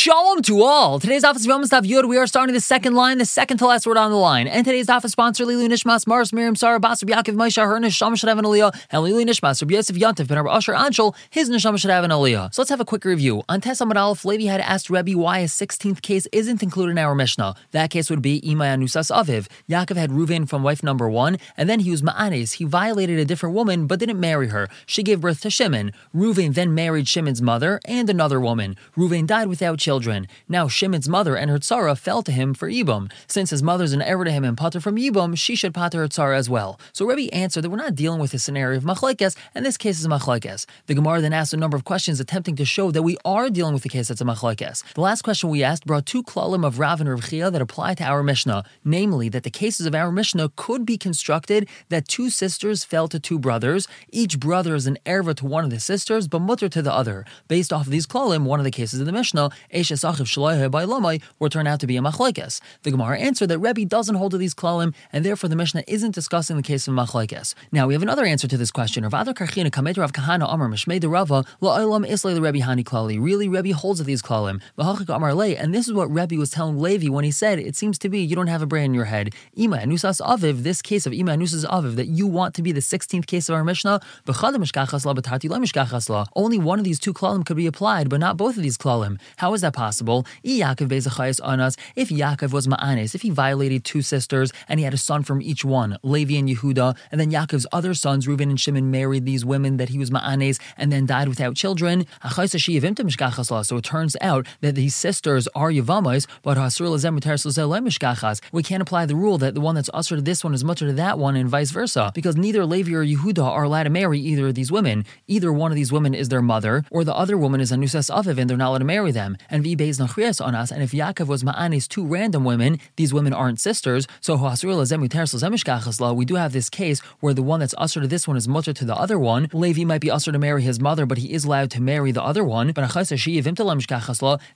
Shalom to all. Today's office of Yom Yud. We are starting the second line, the second to last word on the line. And today's office sponsor, Lilu Nishmas, Mars, Miriam, Sarah, Basar, Yaakov, Maisha, her Nishama should have an aliyah, and Lilu Nishmas, Rabbi Yosef Yantif, Ben Usher Anshel, his Nishama should have an aliyah. So let's have a quick review. On Tess Amad Aleph, had asked Rebbe why a 16th case isn't included in our Mishnah. That case would be Imay Anusas Aviv. Yaakov had Ruvain from wife number one, and then he was Ma'anes. He violated a different woman, but didn't marry her. She gave birth to Shimon. Ruvain then married Shimon's mother and another woman. Ruvain died without children. Now Shimon's mother and her tzara fell to him for Yibum. Since his mother's an heir to him and pater from Yibum, she should pater her tzara as well. So Rebbe answered that we're not dealing with a scenario of machlekes, and this case is machlekes. The Gemara then asked a number of questions attempting to show that we are dealing with a case that's a machlekes. The last question we asked brought two klalim of Rav and Rav Chia that apply to our Mishnah, namely that the cases of our Mishnah could be constructed that two sisters fell to two brothers. Each brother is an erva to one of the sisters, but mutter to the other. Based off of these klalim, one of the cases of the Mishnah, Eshes Achiv by Lomai will turn out to be a machlekes. The Gemara answered that Rebbe doesn't hold to these klalim, and therefore the Mishnah isn't discussing the case of machlekes. Now we have another answer to this question. Rav Adar Karchina Kamed Rav Kahana Amar Mishmei Rava La'olam Islay the Rebbe Hani Klali. Really, Rebbe holds of these klalim. V'hachik Amar Le, and this is what Rebbe was telling Levi when he said, "It seems to be you don't have a brain in your head." Ima Anusas Aviv, this case of Ima Anusas Aviv that you want to be the 16th case of our Mishnah, only one of these two klalim could be applied, but not both of these klalim. How is that possible? If Yaakov was ma'anes, if he violated two sisters and he had a son from each one, Levi and Yehuda, and then Yaakov's other sons, Reuven and Shimon, married these women that he was ma'anes and then died without children, so it turns out that these sisters are Yavamais, but we can't apply the rule that the one that's usher to this one is mutter to that one and vice versa, because neither Levi or Yehuda are allowed to marry either of these women. Either one of these women is their mother, or the other woman is Anusas Aviv and they're not allowed to marry them. And V'beis Nachrias on us, and if Yaakov was Ma'anis two random women, these women aren't sisters, so we do have this case where the one that's usher to this one is mutter to the other one. Levi might be usher to marry his mother, but he is allowed to marry the other one. But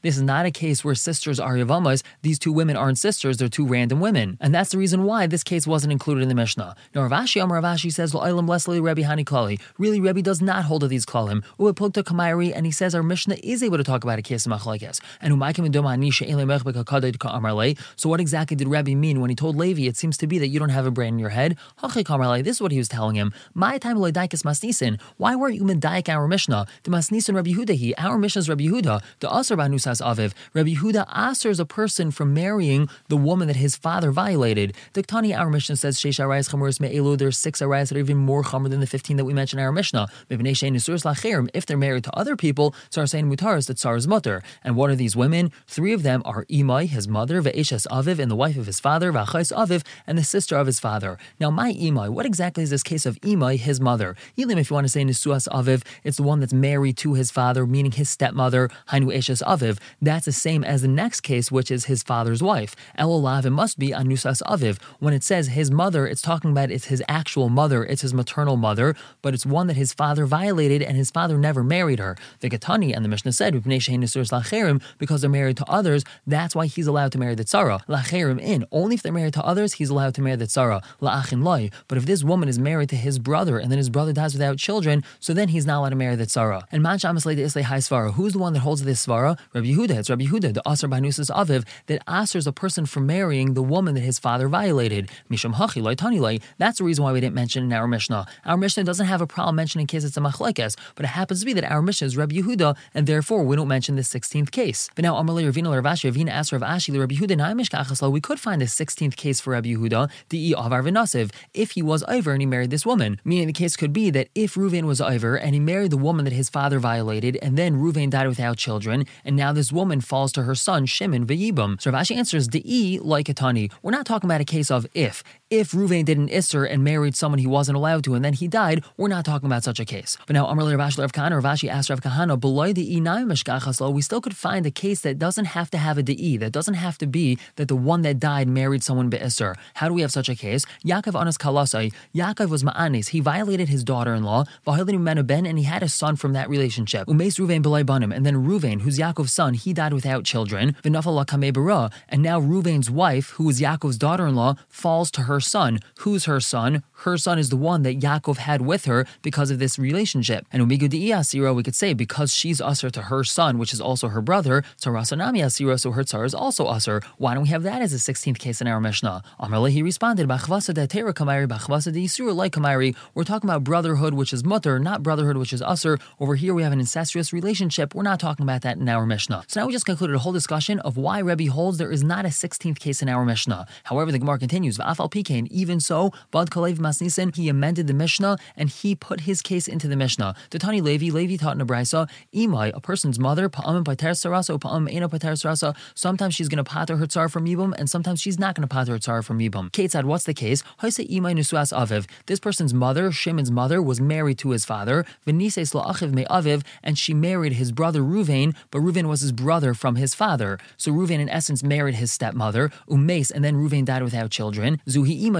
this is not a case where sisters are Yavamas. These two women aren't sisters, they're two random women. And that's the reason why this case wasn't included in the Mishnah. Now Rav Ashi Amar Rav Ashi says, Rebbe Hani Klali. Really, Rebbe does not hold of these klalim. And he says our Mishnah is able to talk about a case of machlekes. And so what exactly did Rabbi mean when he told Levi, it seems to be that you don't have a brain in your head? This is what he was telling him. My time masnisin. Why weren't you medaik our Mishnah? The masnisin Rabbi Yehuda Our Mishnah is Rabbi Yehuda. The asar banusas aviv. Rabbi Yehuda asers a person from marrying the woman that his father violated. The our Mishnah says chamuris me'elu. There's six arayis that are even more chamer than the 15 that we mentioned in our Mishnah. If they're married to other people, are saying mutaris that tsar is. And what are these women? Three of them are Imai, his mother, Ve'eshes Aviv, and the wife of his father, V'achais Aviv, and the sister of his father. Now, my Imai, what exactly is this case of Imai, his mother? Elim, if you want to say Nisuas Aviv, it's the one that's married to his father, meaning his stepmother, Hainu Eshes Aviv. That's the same as the next case, which is his father's wife. Elolav, it must be Anusas Aviv. When it says his mother, it's talking about it's his actual mother, it's his maternal mother, but it's one that his father violated and his father never married her. The Gatani and the Mishnah said, because they're married to others, that's why he's allowed to marry the tzara. Lacherim in. Only if they're married to others, he's allowed to marry the tzara. La'achin loy. But if this woman is married to his brother and then his brother dies without children, so then he's not allowed to marry the tzara. And man shamas islay high svara. Who's the one that holds this svara? Rabbi Yehuda. It's Rabbi Yehuda, the asar banusas aviv, that asers a person from marrying the woman that his father violated. Misham hachi loy tani loy. That's the reason why we didn't mention in our Mishnah. Our Mishnah doesn't have a problem mentioning case it's a machlekes, but it happens to be that our Mishnah is Rabbi Yehuda, and therefore we don't mention the 16th case. But now Amalei Ravina Rav Ashi Ravina asked Rav Ashi Rabbi Yehuda We could find a 16th case for Rabbi Yehuda, the E Avar Vinasiv, if he was Iver and he married this woman. Meaning the case could be that if Ruvain was Iver and he married the woman that his father violated, and then Ruvain died without children, and now this woman falls to her son Shimon Vayibam. So Rav Ashi answers the E like a tani. We're not talking about a case of if. If Ruvain did an Isser and married someone he wasn't allowed to, and then he died, we're not talking about such a case. But now Amalei Rav Ashi Rav Kahana, Rav Ashi asked Rav Kahana, below the E we still could find a case that doesn't have to have a de'i, that doesn't have to be that the one that died married someone be'isr. How do we have such a case? Yaakov Anas Kalasai, Yaakov was ma'anis, he violated his daughter-in-law, ben, and he had a son from that relationship. Umes Ruvain banim, and then Ruvain, who's Yaakov's son, he died without children. And now Ruvain's wife, who was Yaakov's daughter-in-law, falls to her son. Who's her son? Her son is the one that Yaakov had with her because of this relationship. And we could say because she's usher to her son, which is also her brother brother, so her tsar is also usher. Why don't we have that as a 16th case in our Mishnah? Amarle, he responded, like. We're talking about brotherhood, which is mutter, not brotherhood, which is usher. Over here, we have an incestuous relationship. We're not talking about that in our Mishnah. So now we just concluded a whole discussion of why Rebbe holds there is not a 16th case in our Mishnah. However, the Gemara continues, even so, Bad Kalev Masnisen, he amended the Mishnah and he put his case into the Mishnah. The Tani Levi, Levi taught a Imai, a person's mother, Umm, Sarasa, sometimes she's going to pater her tsar from Yibum, and sometimes she's not going to pater her tsar from Yibum. Kate said, what's the case? Aviv. This person's mother, Shimon's mother, was married to his father, Venises La'achiv Me Aviv, and she married his brother Ruvain, but Ruvain was his brother from his father. So Ruvain, in essence, married his stepmother, Umes, and then Ruvain died without children. Zuhi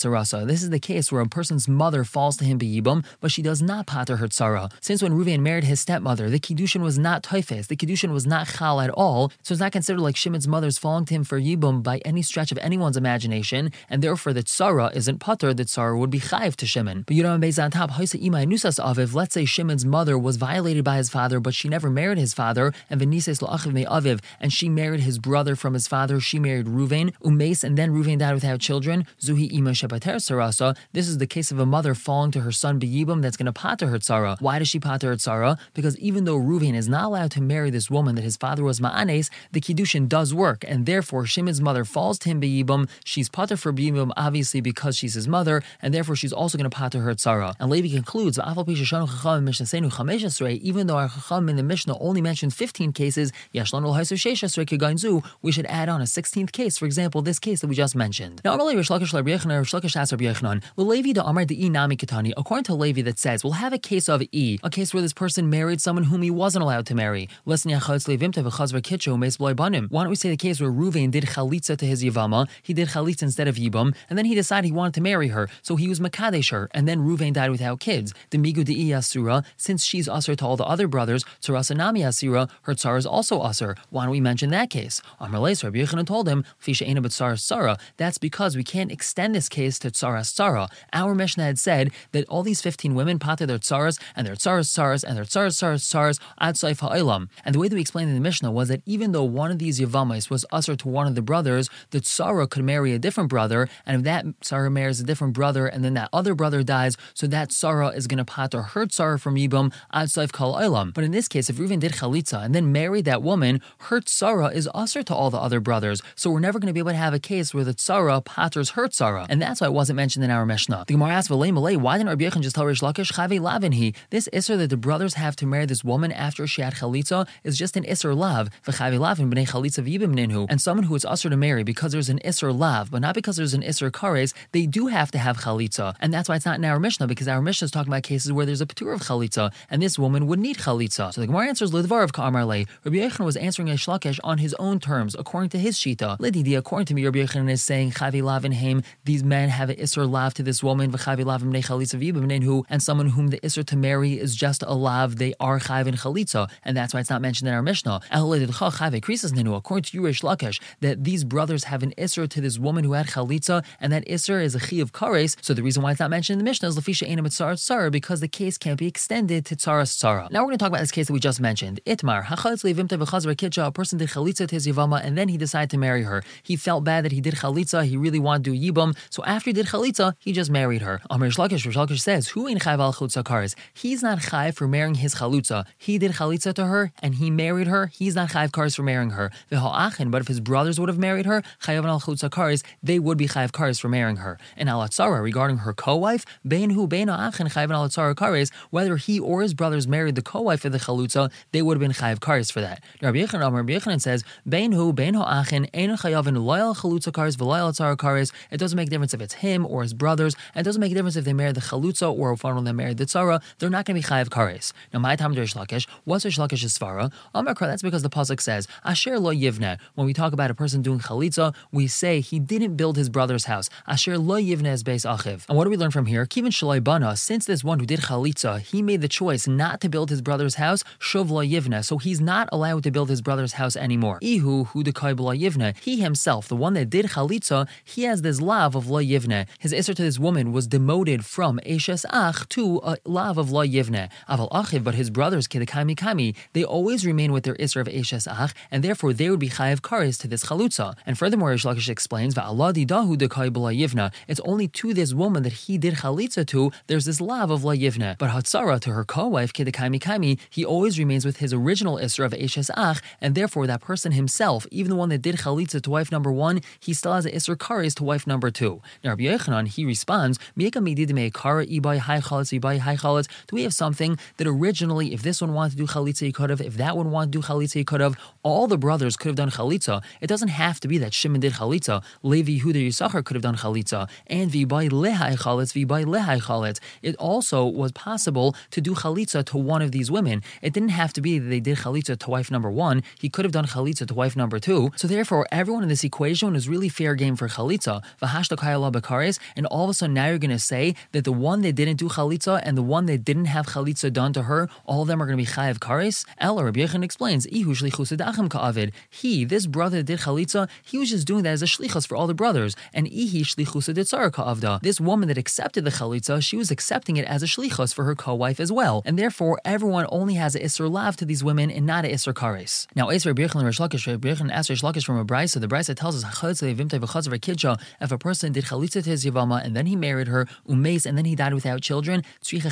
Sarasa. This is the case where a person's mother falls to him Beyibum, but she does not pater her tsara. Since when Ruvain married his stepmother, the Kiddushin was not Taifes, the Kiddushin was not Chal at all, so it's not considered like Shimon's mother's falling to him for Yibum by any stretch of anyone's imagination, and therefore the tsara isn't pater, the tsara would be Chayiv to Shimon. But you know, based on top, Nusas Aviv, let's say Shimon's mother was violated by his father, but she never married his father, and Venises La'achiv Me Aviv, and she married his brother from his father, she married Ruvain, Umes, and then Ruvain died without children, Zuhi Ima Shepater Sarasa. This is the case of a mother falling to her son Beyibum that's going to pater her tsara. Why does she pater her tsara? Because even though Ruvain is not allowed to marry this woman that his father was Ma'anes, the Kiddushin does work, and therefore Shimon's mother falls to him Beyibum. She's pater for Beyibum, obviously because she's his mother, and therefore she's also going to pater her Tzara. And Levi concludes, even though our Chacham in the Mishnah only mentions 15 cases, we should add on a 16th case. For example, this case that we just mentioned. Now, according to Levi that says, we'll have a case of E, a case where this person married someone whom he wasn't allowed to marry. Why don't we say the case where Ruvain did chalitza to his Yavama, he did chalitza instead of Yibam, and then he decided he wanted to marry her, so he was Makadesh her, and then Ruvain died without kids. The Migu de Asura, since she's usher to all the other brothers, Tsarasanami Asira, her tsar is also usher. Why don't we mention that case? Amrleis Rabbi Yochanan told him, Fisha Ena Tsar Sara. That's because we can't extend this case to Tsara Sara. Our Mishnah had said that all these 15 women pater their tsaras and their tsaras tsaras and their tsaras tsaras tsaras at Saif Ha'ilam. And the way that we explained in the Mishnah was that even though one of these Yavamais was usher to one of the brothers, the tsara could marry a different brother, and if that tsara marries a different brother and then that other brother dies, so that tsara is going to pater her tsara from Yibam at Saif Kal Ilam. But in this case, if Reuven did chalitza and then married that woman, her tsara is usher to all the other brothers. So we're never going to be able to have a case where the tsara paters her tsara. And that's why it wasn't mentioned in our Mishnah. The Gemara Malay, why didn't Rabbi Yechon just tell Rish Lakish, Chave Lavin he? This Isser that the brothers have to marry this woman after she had chalitza is just an Isser Lav. V'chave Lavin b'nei chalitza ninhu. And someone who is usher to marry because there's an Isser Lav, but not because there's an Isser Kares, they do have to have chalitza. And that's why it's not in our Mishnah, because our Mishnah is talking about cases where there's a patur of chalitza, and this woman would need chalitza. So the Gemara answers Lidvar of Ka'amar Le. Rabbi Yechon was answering a Shlakesh on his own terms, according to his shita. Lididi, according to me, Rabbi Yechon is saying Chavi Lavin Haim, these men have an Isser Lav to this woman, V'chavi Lavim Ne Chalitza V'ibim and someone whom the Isser to marry is just a Lav, they are Chav in Chalitza, and that's why it's not mentioned in our Mishnah. According to you, Rish Lakish, that these brothers have an Isser to this woman who had Chalitza, and that Isser is a Chi of Kares, so the reason why it's not mentioned in the Mishnah is Lafisha Einam Tzara Tzara, because the case can't be extended to Tzara Tzara. Now we're going to talk about this case that we just mentioned. Itmar, a person did chalitza to his yivama and then he decided to marry her. He felt bad that he did chalitza, he really wanted to do yibam, so after he did chalitza, he just married her. Amr Shlakish, Shlakish says, Who in chayv al chalutza He's not chayv for marrying his chalutza. He did chalitza to her and he married her. He's not chayv kars for marrying her. But if his brothers would have married her, chayv al chutza they would be chayv kars for marrying her. And alatzara regarding her co-wife, bein hu bein ha'achin chayv alatzara kares, whether he or his brothers married the co-wife of the chalutza, they would have been chayiv karis for that. Rabbi Yechanan, Rabbi Yechanan says, Bein hu, bein hu achin, ein chayavin loyal chalutza karis, v'loyal tzara karis. It doesn't make a difference if it's him or his brothers, and it doesn't make a difference if they married the chalutza or if one of them married the tzara, they're not going to be chayiv karis. Now, my time to Lakish, what's Rish Lakish's svara? Amakra, that's because the pasuk says, Asher lo yivne. When we talk about a person doing chalitza, we say he didn't build his brother's house. Asher lo yivne is base achiv. And what do we learn from here? Kivin shaloi bana, since this one who did chalitza, he made the choice not to build his brother's house, shuv lo yivne. So he's not allowed to build his brother's house anymore. Ihu hu yivne. He himself, the one that did chalitza, he has this lav of la yivne. His isser to this woman was demoted from eshes ach to a lav of la yivne. Aval achiv, but his brothers kedekami kami, they always remain with their Isra of Eshes Ach, and therefore they would be Chayiv Kares to this Chalutza. And furthermore, Rish Lakish explains, Dahu Yivna. It's only to this woman that he did Chalitza to, there's this love of La Yivna. But Hatzara, to her co-wife, Kedekaimi Kaimi, he always remains with his original Isra of Eshes Ach, and therefore that person himself, even the one that did Chalitza to wife number one, he still has an Isra Kares to wife number two. Now Rabbi Yochanan, he responds, Do we have something that originally, if this one wanted to do Chalitza, he could have, if that one want to do Chalitza, he could have, all the brothers could have done Chalitza. It doesn't have to be that Shimon did Chalitza. Levi, Yehuda, Yisachar could have done Chalitza. And Vibay Lehai Chalitz, Vibay Lehai Chalitz. It also was possible to do Chalitza to one of these women. It didn't have to be that they did Chalitza to wife number one. He could have done Chalitza to wife number two. So therefore, everyone in this equation is really fair game for Chalitza. And all of a sudden, now you're going to say that the one that didn't do Chalitza and the one that didn't have Chalitza done to her, all of them are going to be Chayav Kares? El Rabbi Yechon explains, He, this brother that did Chalitza, he was just doing that as a shlichus for all the brothers. And Ihi Shlichusa Ditzar Ka'avda. This woman that accepted the Chalitza, she was accepting it as a shlichus for her co-wife as well. And therefore, everyone only has an Isser Lav to these women and not an Isser Kares. Now, Isra Birchan Rish Lakish, Birchan asked Rish Lakish from a Brisa. The Brisa tells us, if a person did Chalitza to his Yavama and then he married her, Umes, and then he died without children, she needs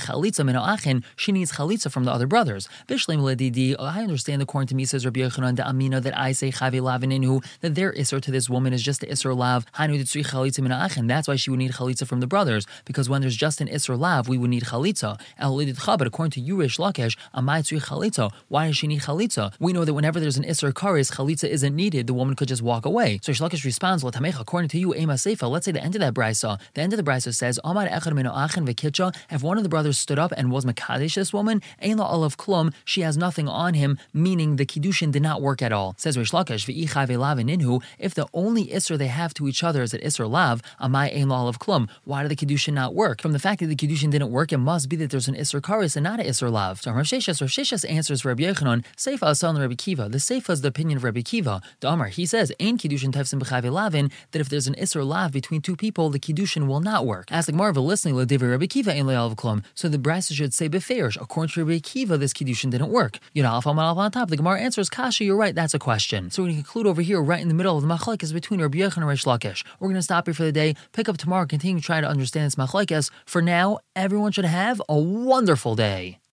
Chalitza from the other brothers. I understand according to me, says Rabbi the Amina, that I say Chavi Lavininu, that their Isser to this woman is just the Isser Lav, and that's why she would need Chalitza from the brothers, because when there's just an Isser Lav, we would need Chalitza. But according to Yurish Lakesh, Amai Chalitza, why does she need Chalitza? We know that whenever there's an Isser Karis, Chalitza isn't needed, the woman could just walk away. So Shlakish responds, according to you, Ema Seifa, let's say the end of that brisa, the end of the brisa says, Amar Echad Mino Achen Vekitcha, if one of the brothers stood up and was Makadish this woman, Ein La Olav Klum, she has nothing on him, meaning the Kiddushin did not work at all. Says Rish Lakish, if the only Isser they have to each other is at Isser Lav, Amai Ein Olav Klum, why did the Kiddushin not work? From the fact that the Kiddushin didn't work, it must be that there's an Isser Karis and not an Isser Lav. So Rav Sheshas, Rav Sheshas answers Rabbi Yechanan, Seifa Asan Rabbi Kiva. The Seifa is the opinion of Rabbi Kiva. The Amar, he says, Ein Kiddushin Tefsim B'chavi Lavin, that if there's an Isser Lav between two people, the Kiddushin will not work. Ask the Gemara, listening, Ledivi Rabbi Kiva Ein of Klum. So the Brasa should say Beferish. According to Rabbi Kiva, this Kiddushin didn't work. You know, Alpha on top. The Gemara answers, Kasha, you're right, that's a question. So we're going to conclude over here, right in the middle of the Machlekes between Rabbi Yechon and Rish Lakish. We're going to stop here for the day, pick up tomorrow, continue to try to understand this Machlekes. For now, everyone should have a wonderful day.